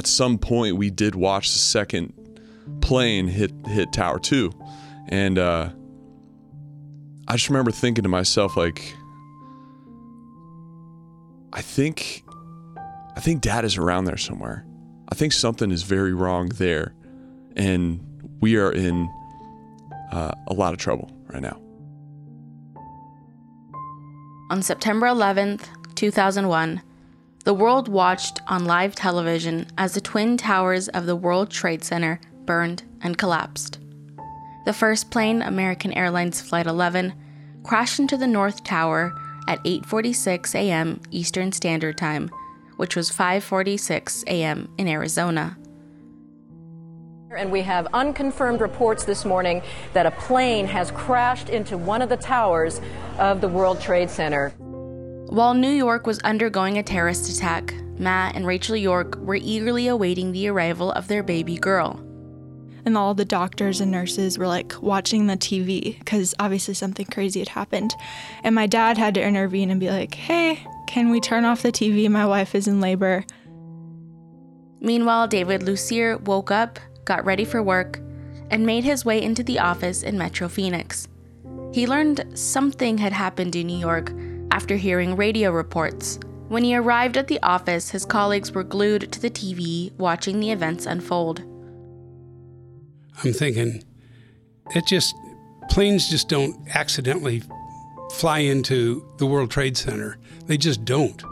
at some point we did watch the second plane hit hit Tower Two, and uh, I just remember thinking to myself like, I think, I think Dad is around there somewhere. I think something is very wrong there, and we are in uh, a lot of trouble right now. On September 11th, 2001, the world watched on live television as the twin towers of the World Trade Center burned and collapsed. The first plane, American Airlines Flight 11, crashed into the North Tower at 8:46 a.m. Eastern Standard Time, which was 5:46 a.m. in Arizona. And we have unconfirmed reports this morning that a plane has crashed into one of the towers of the World Trade Center. While New York was undergoing a terrorist attack, Matt and Rachel York were eagerly awaiting the arrival of their baby girl. And all the doctors and nurses were like watching the TV because obviously something crazy had happened. And my dad had to intervene and be like, hey, can we turn off the TV? My wife is in labor. Meanwhile, David Lucier woke up, got ready for work, and made his way into the office in Metro Phoenix. He learned something had happened in New York after hearing radio reports. When he arrived at the office, his colleagues were glued to the TV watching the events unfold. I'm thinking, it just, planes just don't accidentally fly into the World Trade Center. They just don't.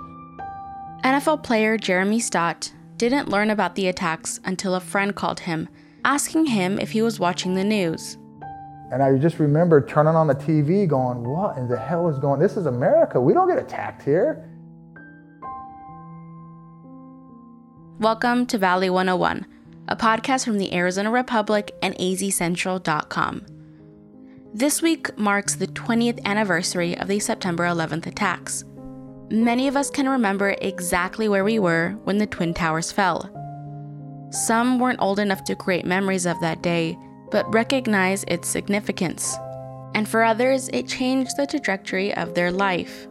NFL player Jeremy Staat didn't learn about the attacks until a friend called him, asking him if he was watching the news. And I just remember turning on the TV going, what in the hell is going This is America. We don't get attacked here. Welcome to Valley 101, a podcast from the Arizona Republic and azcentral.com. This week marks the 20th anniversary of the September 11th attacks. Many of us can remember exactly where we were when the Twin Towers fell. Some weren't old enough to create memories of that day, but recognize its significance. And for others, it changed the trajectory of their life.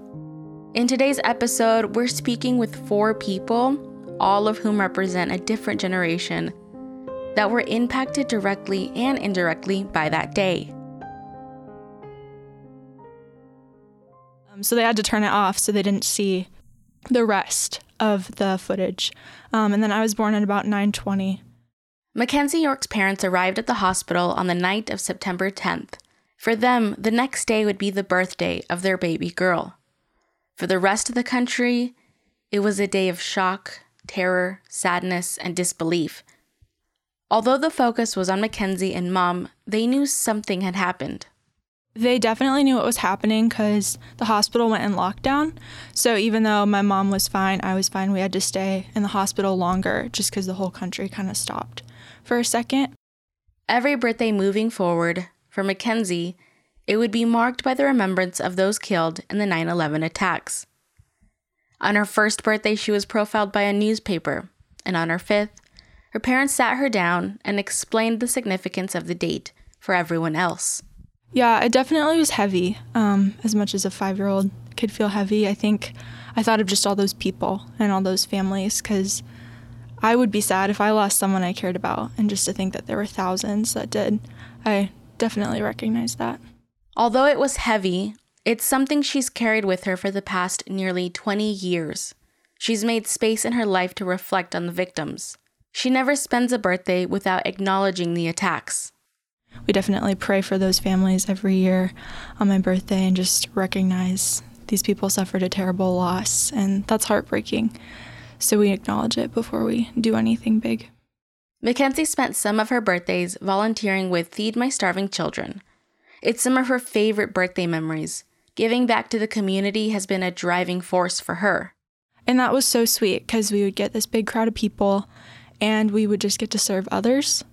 In today's episode, we're speaking with four people, all of whom represent a different generation, that were impacted directly and indirectly by that day. Um, so they had to turn it off so they didn't see the rest of the footage. Um, and then I was born at about 9:20. Mackenzie York's parents arrived at the hospital on the night of September 10th. For them, the next day would be the birthday of their baby girl. For the rest of the country, it was a day of shock, terror, sadness, and disbelief. Although the focus was on Mackenzie and mom, they knew something had happened. They definitely knew what was happening because the hospital went in lockdown. So even though my mom was fine, I was fine, we had to stay in the hospital longer just because the whole country kind of stopped for a second. Every birthday moving forward, for Mackenzie, it would be marked by the remembrance of those killed in the 9 11 attacks. On her first birthday, she was profiled by a newspaper, and on her fifth, her parents sat her down and explained the significance of the date for everyone else. Yeah, it definitely was heavy. Um, as much as a five year old could feel heavy, I think I thought of just all those people and all those families because I would be sad if I lost someone I cared about, and just to think that there were thousands that did, I definitely recognize that. Although it was heavy, it's something she's carried with her for the past nearly 20 years. She's made space in her life to reflect on the victims. She never spends a birthday without acknowledging the attacks. We definitely pray for those families every year on my birthday and just recognize these people suffered a terrible loss, and that's heartbreaking so we acknowledge it before we do anything big. Mackenzie spent some of her birthdays volunteering with Feed My Starving Children. It's some of her favorite birthday memories. Giving back to the community has been a driving force for her. And that was so sweet because we would get this big crowd of people and we would just get to serve others.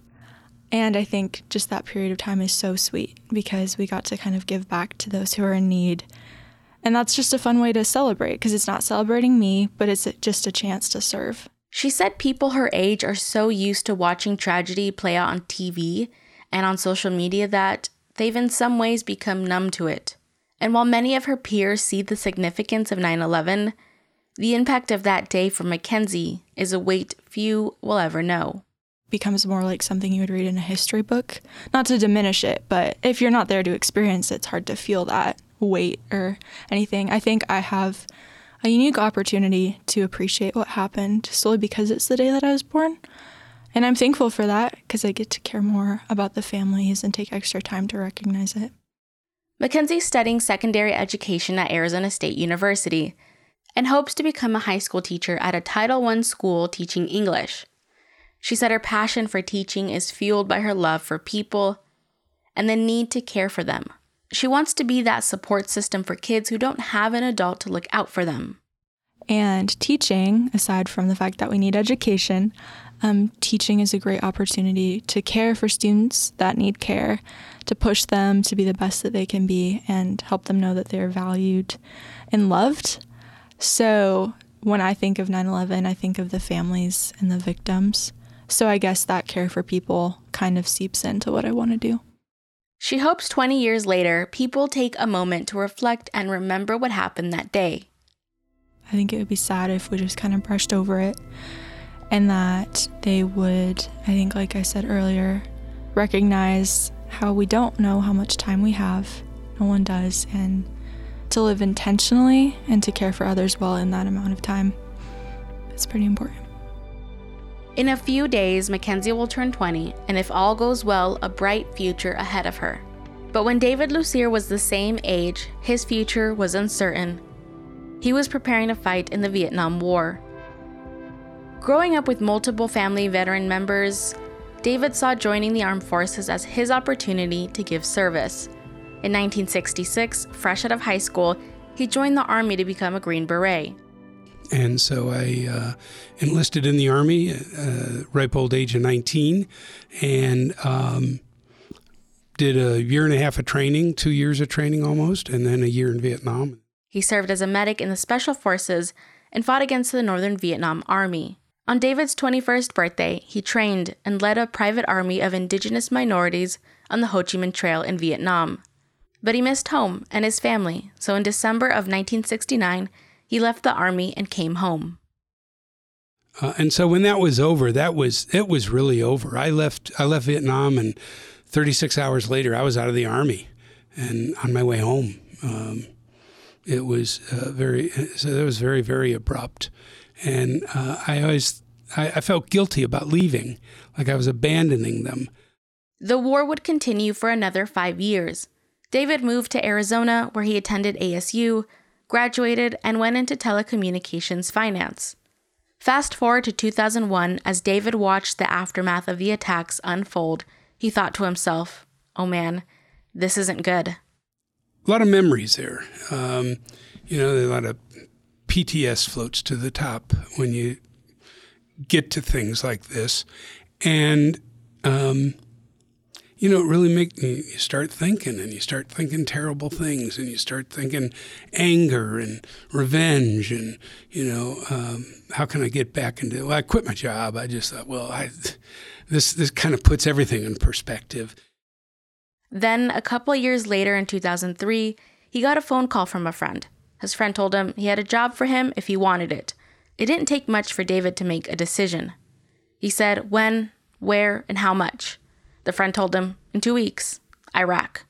And I think just that period of time is so sweet because we got to kind of give back to those who are in need and that's just a fun way to celebrate because it's not celebrating me, but it's just a chance to serve. She said people her age are so used to watching tragedy play out on TV and on social media that they've in some ways become numb to it. And while many of her peers see the significance of 9 11, The impact of that day for Mackenzie is a weight few will ever know. Becomes more like something you would read in a history book. Not to diminish it, but if you're not there to experience it, it's hard to feel that weight or anything. I think I have a unique opportunity to appreciate what happened solely because it's the day that I was born. And I'm thankful for that because I get to care more about the families and take extra time to recognize it. Mackenzie's studying secondary education at Arizona State University and hopes to become a high school teacher at a Title I school teaching English. She said her passion for teaching is fueled by her love for people and the need to care for them. She wants to be that support system for kids who don't have an adult to look out for them. And teaching, aside from the fact that we need education, um, teaching is a great opportunity to care for students that need care, to push them to be the best that they can be, and help them know that they're valued and loved. So when I think of 9 11, I think of the families and the victims. So I guess that care for people kind of seeps into what I want to do. She hopes 20 years later, people take a moment to reflect and remember what happened that day. I think it would be sad if we just kind of brushed over it and that they would, I think, like I said earlier, recognize how we don't know how much time we have. No one does. And to live intentionally and to care for others well in that amount of time is pretty important. In a few days, Mackenzie will turn 20, and if all goes well, a bright future ahead of her. But when David Lucier was the same age, his future was uncertain. He was preparing to fight in the Vietnam War. Growing up with multiple family veteran members, David saw joining the armed forces as his opportunity to give service. In 1966, fresh out of high school, he joined the Army to become a Green Beret. And so I uh, enlisted in the Army, uh, ripe old age of 19, and um, did a year and a half of training, two years of training almost, and then a year in Vietnam. He served as a medic in the Special Forces and fought against the Northern Vietnam Army. On David's 21st birthday, he trained and led a private army of indigenous minorities on the Ho Chi Minh Trail in Vietnam. But he missed home and his family, so in December of 1969, he left the army and came home. Uh, and so when that was over, that was it was really over. I left I left Vietnam, and 36 hours later, I was out of the army and on my way home. Um, it was uh, very so it was very very abrupt, and uh, I always I, I felt guilty about leaving, like I was abandoning them. The war would continue for another five years. David moved to Arizona, where he attended ASU, graduated, and went into telecommunications finance. Fast forward to 2001, as David watched the aftermath of the attacks unfold, he thought to himself, oh man, this isn't good. A lot of memories there. Um, you know, a lot of PTS floats to the top when you get to things like this. And um, you know, it really make you start thinking and you start thinking terrible things and you start thinking anger and revenge and, you know, um, how can I get back into, well, I quit my job. I just thought, well, I, this, this kind of puts everything in perspective. Then, a couple years later in 2003, he got a phone call from a friend. His friend told him he had a job for him if he wanted it. It didn't take much for David to make a decision. He said when, where, and how much. The friend told him, in two weeks, Iraq.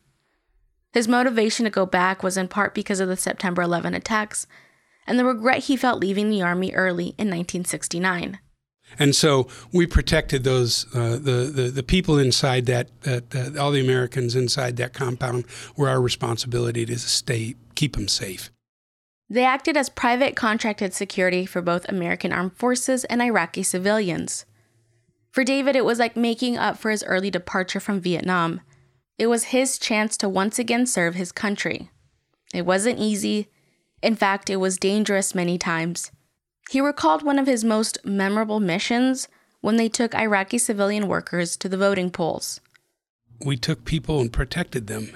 His motivation to go back was in part because of the September 11 attacks and the regret he felt leaving the Army early in 1969. And so we protected those uh, the, the the people inside that that uh, all the Americans inside that compound were our responsibility to stay keep them safe. They acted as private contracted security for both American armed forces and Iraqi civilians. For David, it was like making up for his early departure from Vietnam. It was his chance to once again serve his country. It wasn't easy. In fact, it was dangerous many times. He recalled one of his most memorable missions when they took Iraqi civilian workers to the voting polls. We took people and protected them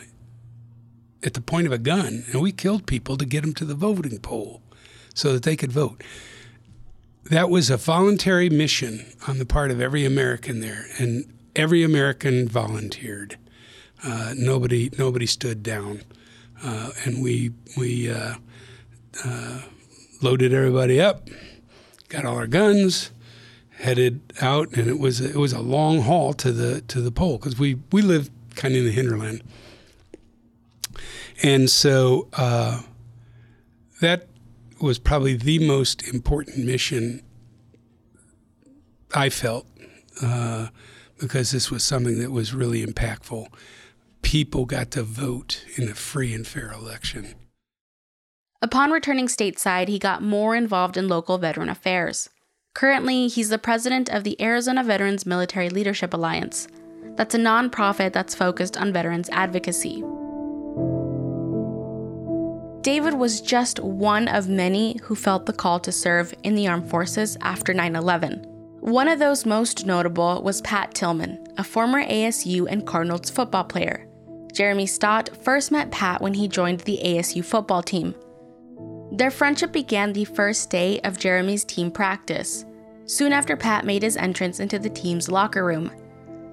at the point of a gun, and we killed people to get them to the voting poll so that they could vote that was a voluntary mission on the part of every American there, and every American volunteered. Uh, nobody nobody stood down, uh, and we we uh, uh loaded everybody up, got all our guns, headed out, and it was it was a long haul to the to the poll because we we lived kind of in the hinterland, and so uh, that was probably the most important mission I felt uh, because this was something that was really impactful. People got to vote in a free and fair election. Upon returning stateside, he got more involved in local veteran affairs. Currently, he's the president of the Arizona Veterans Military Leadership Alliance. That's a nonprofit that's focused on veterans advocacy. David was just one of many who felt the call to serve in the armed forces after 9 11. One of those most notable was Pat Tillman, a former ASU and Cardinals football player. Jeremy Staat first met Pat when he joined the ASU football team. Their friendship began the first day of Jeremy's team practice, soon after Pat made his entrance into the team's locker room.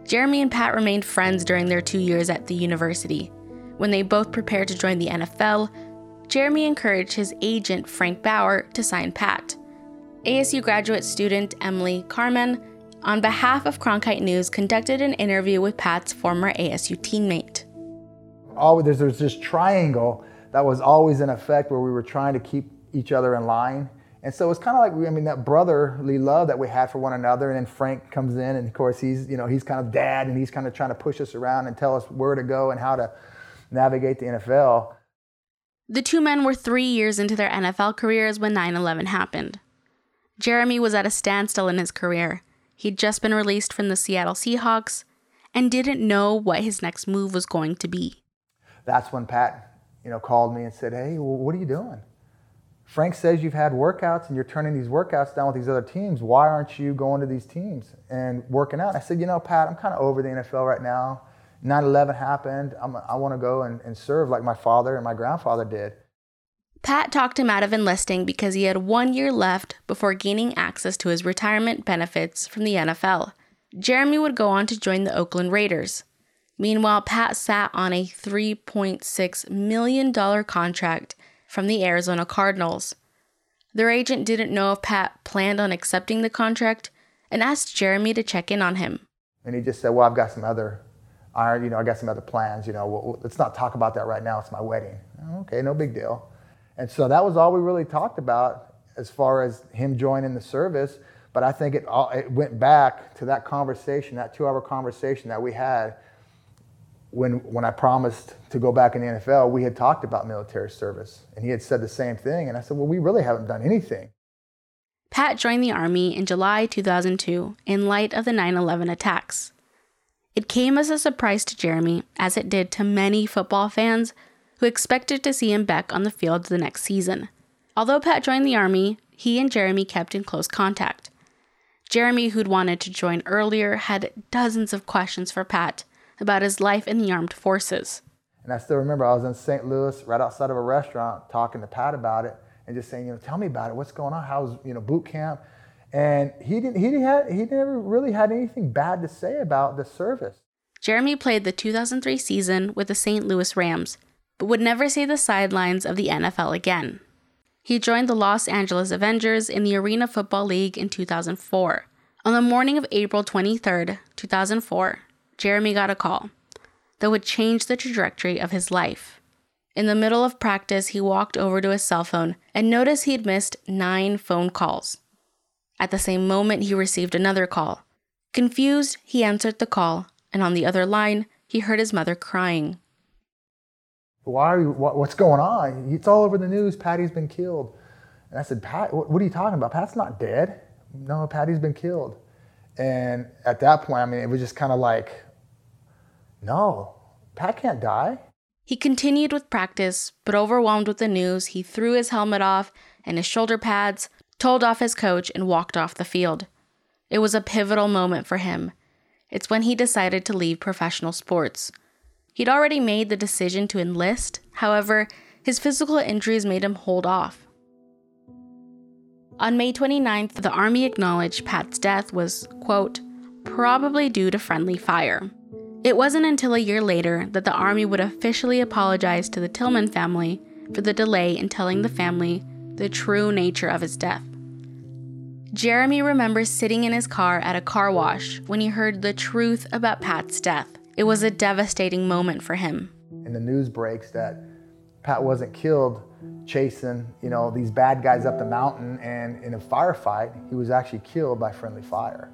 Jeremy and Pat remained friends during their two years at the university. When they both prepared to join the NFL, Jeremy encouraged his agent, Frank Bauer, to sign Pat. ASU graduate student Emily Carmen, on behalf of Cronkite News, conducted an interview with Pat's former ASU teammate. Always, there's, this triangle that was always in effect where we were trying to keep each other in line. And so it's kind of like, I mean, that brotherly love that we had for one another. And then Frank comes in, and of course, he's, you know, he's kind of dad, and he's kind of trying to push us around and tell us where to go and how to navigate the NFL. The two men were three years into their NFL careers when 9 11 happened. Jeremy was at a standstill in his career. He'd just been released from the Seattle Seahawks and didn't know what his next move was going to be. That's when Pat you know, called me and said, "Hey, what are you doing? Frank says you've had workouts and you're turning these workouts down with these other teams. Why aren't you going to these teams and working out?" I said, "You know, Pat, I'm kind of over the NFL right now. 9/11 happened. I'm, i want to go and, and serve like my father and my grandfather did." Pat talked him out of enlisting because he had one year left before gaining access to his retirement benefits from the NFL. Jeremy would go on to join the Oakland Raiders. Meanwhile, Pat sat on a $3.6 million contract from the Arizona Cardinals. Their agent didn't know if Pat planned on accepting the contract and asked Jeremy to check in on him. And he just said, Well, I've got some other iron, you know, I got some other plans, you know, well, let's not talk about that right now. It's my wedding. Okay, no big deal. And so that was all we really talked about as far as him joining the service. But I think it, all, it went back to that conversation, that two hour conversation that we had when, when I promised to go back in the NFL, we had talked about military service. And he had said the same thing. And I said, well, we really haven't done anything. Pat joined the Army in July 2002 in light of the 9 11 attacks. It came as a surprise to Jeremy, as it did to many football fans who expected to see him back on the field the next season. Although Pat joined the Army, he and Jeremy kept in close contact. Jeremy, who'd wanted to join earlier, had dozens of questions for Pat about his life in the armed forces. And I still remember I was in St. Louis, right outside of a restaurant, talking to Pat about it and just saying, you know, tell me about it. What's going on? How's you know boot camp? And he didn't. He had. He never really had anything bad to say about the service. Jeremy played the 2003 season with the St. Louis Rams, but would never see the sidelines of the NFL again. He joined the Los Angeles Avengers in the Arena Football League in 2004. On the morning of April 23, 2004, Jeremy got a call that would change the trajectory of his life. In the middle of practice, he walked over to his cell phone and noticed he'd missed nine phone calls. At the same moment, he received another call. Confused, he answered the call, and on the other line, he heard his mother crying. Why are you, what, what's going on? It's all over the news. Patty's been killed. And I said, Pat, what are you talking about? Pat's not dead. No, Patty's been killed. And at that point, I mean, it was just kind of like, no, Pat can't die. He continued with practice, but overwhelmed with the news, he threw his helmet off and his shoulder pads, told off his coach, and walked off the field. It was a pivotal moment for him. It's when he decided to leave professional sports. He'd already made the decision to enlist, however, his physical injuries made him hold off. On May 29th, the Army acknowledged Pat's death was, quote, probably due to friendly fire. It wasn't until a year later that the Army would officially apologize to the Tillman family for the delay in telling the family the true nature of his death. Jeremy remembers sitting in his car at a car wash when he heard the truth about Pat's death. It was a devastating moment for him. And the news breaks that Pat wasn't killed chasing, you know, these bad guys up the mountain and in a firefight, he was actually killed by friendly fire.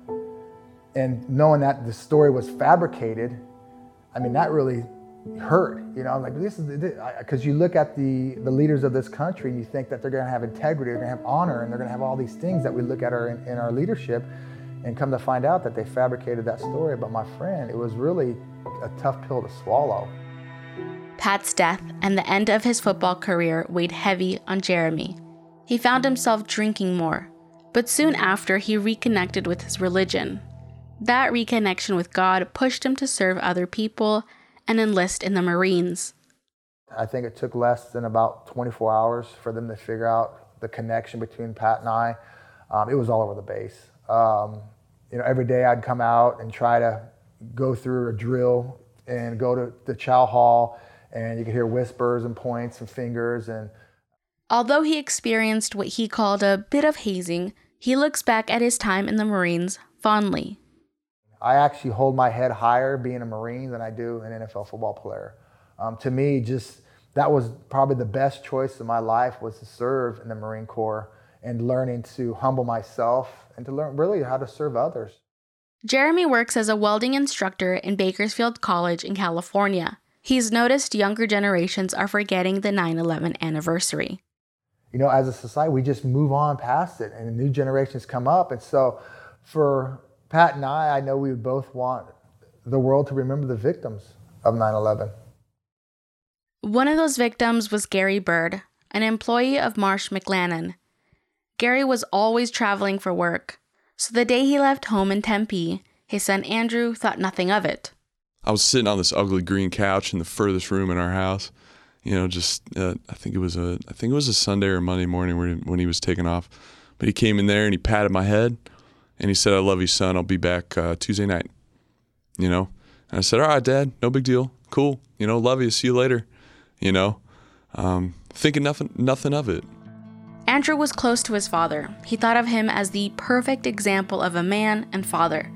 And knowing that the story was fabricated, I mean, that really hurt. You know, I'm like this is because you look at the the leaders of this country and you think that they're going to have integrity, they're going to have honor, and they're going to have all these things that we look at our in, in our leadership, and come to find out that they fabricated that story. But my friend, it was really a tough pill to swallow. Pat's death and the end of his football career weighed heavy on Jeremy. He found himself drinking more, but soon after he reconnected with his religion. That reconnection with God pushed him to serve other people and enlist in the Marines. I think it took less than about 24 hours for them to figure out the connection between Pat and I. Um, it was all over the base. Um, you know, every day I'd come out and try to go through a drill and go to the chow hall, and you could hear whispers and points and fingers. And although he experienced what he called a bit of hazing, he looks back at his time in the Marines fondly. I actually hold my head higher being a Marine than I do an NFL football player. Um, to me, just that was probably the best choice of my life was to serve in the Marine Corps and learning to humble myself and to learn really how to serve others. Jeremy works as a welding instructor in Bakersfield College in California. He's noticed younger generations are forgetting the 9 11 anniversary. You know, as a society, we just move on past it and new generations come up. And so for Pat and I, I know we would both want the world to remember the victims of 9 11. One of those victims was Gary Bird, an employee of Marsh McLennan. Gary was always traveling for work, so the day he left home in Tempe, his son Andrew thought nothing of it. I was sitting on this ugly green couch in the furthest room in our house. You know, just uh, I think it was a I think it was a Sunday or Monday morning when when he was taking off. But he came in there and he patted my head and he said, I love you, son. I'll be back uh, Tuesday night. You know? And I said, All right, dad, no big deal. Cool. You know, love you. See you later. You know? Um, thinking nothing, nothing of it. Andrew was close to his father. He thought of him as the perfect example of a man and father.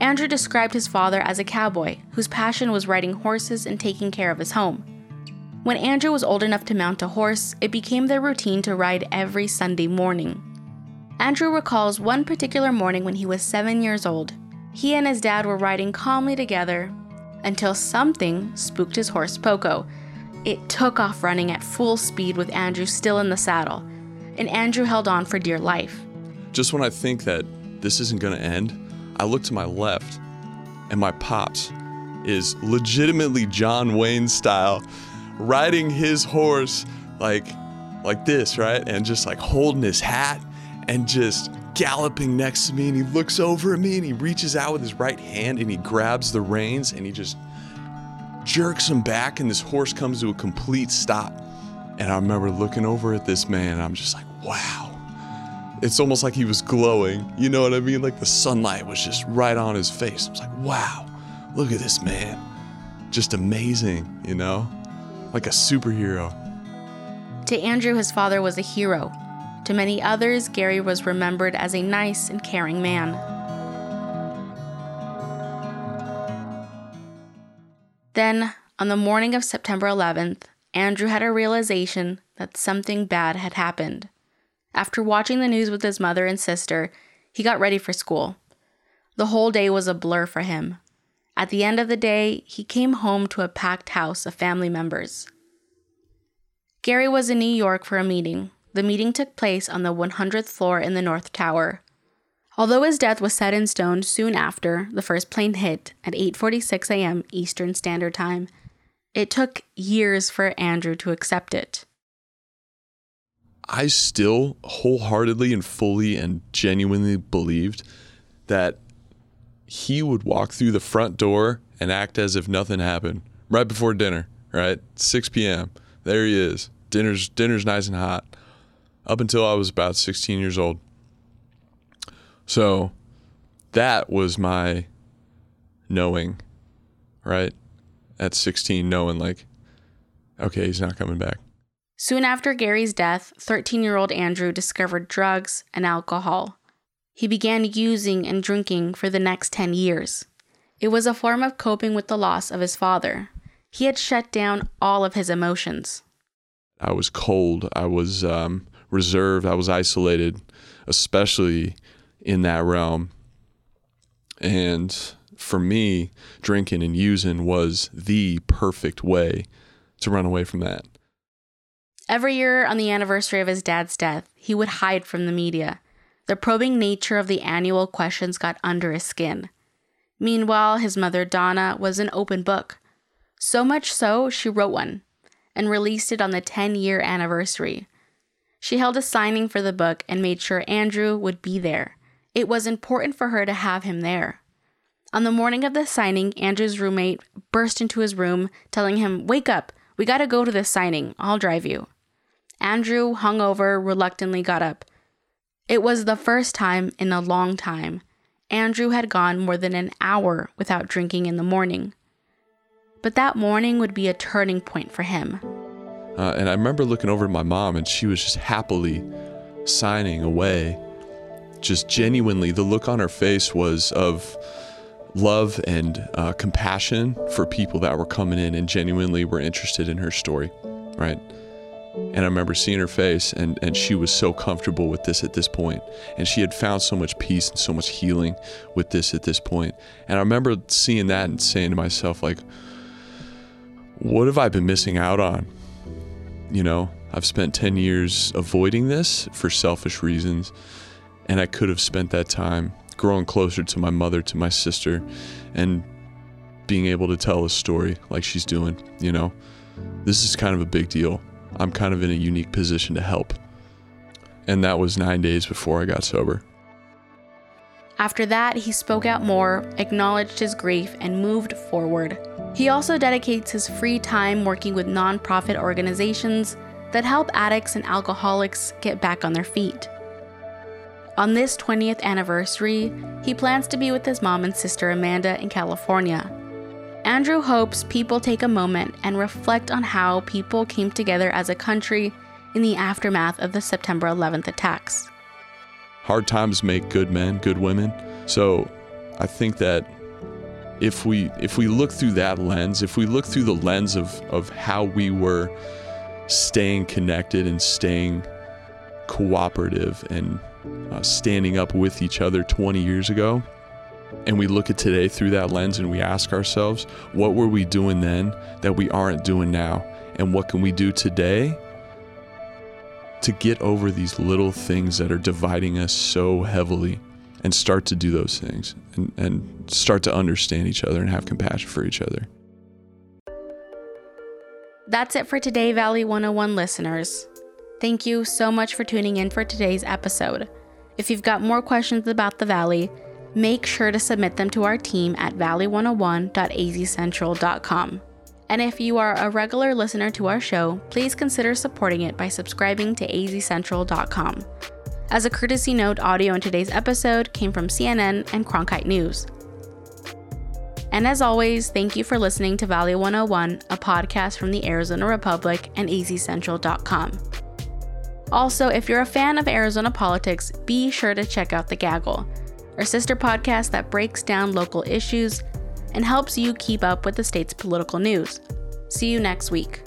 Andrew described his father as a cowboy whose passion was riding horses and taking care of his home. When Andrew was old enough to mount a horse, it became their routine to ride every Sunday morning. Andrew recalls one particular morning when he was seven years old. He and his dad were riding calmly together until something spooked his horse Poco. It took off running at full speed with Andrew still in the saddle, and Andrew held on for dear life. Just when I think that this isn't going to end, I look to my left, and my pops is legitimately John Wayne style, riding his horse like like this, right? And just like holding his hat and just galloping next to me. And he looks over at me and he reaches out with his right hand and he grabs the reins and he just jerks him back. And this horse comes to a complete stop. And I remember looking over at this man and I'm just like, wow. It's almost like he was glowing. You know what I mean? Like the sunlight was just right on his face. I was like, wow, look at this man. Just amazing, you know? Like a superhero. To Andrew, his father was a hero, to many others, Gary was remembered as a nice and caring man. Then, on the morning of September 11th, Andrew had a realization that something bad had happened. After watching the news with his mother and sister, he got ready for school. The whole day was a blur for him. At the end of the day, he came home to a packed house of family members. Gary was in New York for a meeting the meeting took place on the 100th floor in the North Tower. Although his death was set in stone soon after the first plane hit at 8:46 a.m. Eastern Standard Time, it took years for Andrew to accept it. I still wholeheartedly and fully and genuinely believed that he would walk through the front door and act as if nothing happened right before dinner, right? 6 p.m. There he is. Dinner's dinner's nice and hot up until I was about 16 years old. So that was my knowing, right? At 16, knowing like, okay, he's not coming back. Soon after Gary's death, 13 year old Andrew discovered drugs and alcohol. He began using and drinking for the next 10 years. It was a form of coping with the loss of his father. He had shut down all of his emotions. I was cold. I was um, reserved. I was isolated, especially in that realm. And for me, drinking and using was the perfect way to run away from that. Every year on the anniversary of his dad's death, he would hide from the media. The probing nature of the annual questions got under his skin. Meanwhile, his mother, Donna, was an open book. So much so, she wrote one and released it on the 10 year anniversary. She held a signing for the book and made sure Andrew would be there. It was important for her to have him there. On the morning of the signing, Andrew's roommate burst into his room, telling him, Wake up, we gotta go to this signing, I'll drive you. Andrew, hungover, reluctantly got up. It was the first time in a long time. Andrew had gone more than an hour without drinking in the morning. But that morning would be a turning point for him. Uh, and I remember looking over at my mom, and she was just happily signing away. Just genuinely, the look on her face was of love and uh, compassion for people that were coming in and genuinely were interested in her story, right? And I remember seeing her face, and, and she was so comfortable with this at this point. And she had found so much peace and so much healing with this at this point. And I remember seeing that and saying to myself, like, what have I been missing out on? You know, I've spent 10 years avoiding this for selfish reasons, and I could have spent that time growing closer to my mother, to my sister, and being able to tell a story like she's doing, you know? This is kind of a big deal. I'm kind of in a unique position to help. And that was nine days before I got sober. After that, he spoke out more, acknowledged his grief, and moved forward. He also dedicates his free time working with nonprofit organizations that help addicts and alcoholics get back on their feet. On this 20th anniversary, he plans to be with his mom and sister Amanda in California. Andrew hopes people take a moment and reflect on how people came together as a country in the aftermath of the September 11th attacks. Hard times make good men, good women. So I think that if we if we look through that lens, if we look through the lens of of how we were staying connected and staying cooperative and uh, standing up with each other 20 years ago, and we look at today through that lens and we ask ourselves, what were we doing then that we aren't doing now? And what can we do today to get over these little things that are dividing us so heavily and start to do those things and, and start to understand each other and have compassion for each other? That's it for today, Valley 101 listeners. Thank you so much for tuning in for today's episode. If you've got more questions about the Valley, make sure to submit them to our team at valley101.azcentral.com. And if you are a regular listener to our show, please consider supporting it by subscribing to azcentral.com. As a courtesy note, audio in today's episode came from CNN and Cronkite News. And as always, thank you for listening to Valley 101, a podcast from the Arizona Republic and azcentral.com. Also, if you're a fan of Arizona politics, be sure to check out The Gaggle, our sister podcast that breaks down local issues and helps you keep up with the state's political news. See you next week.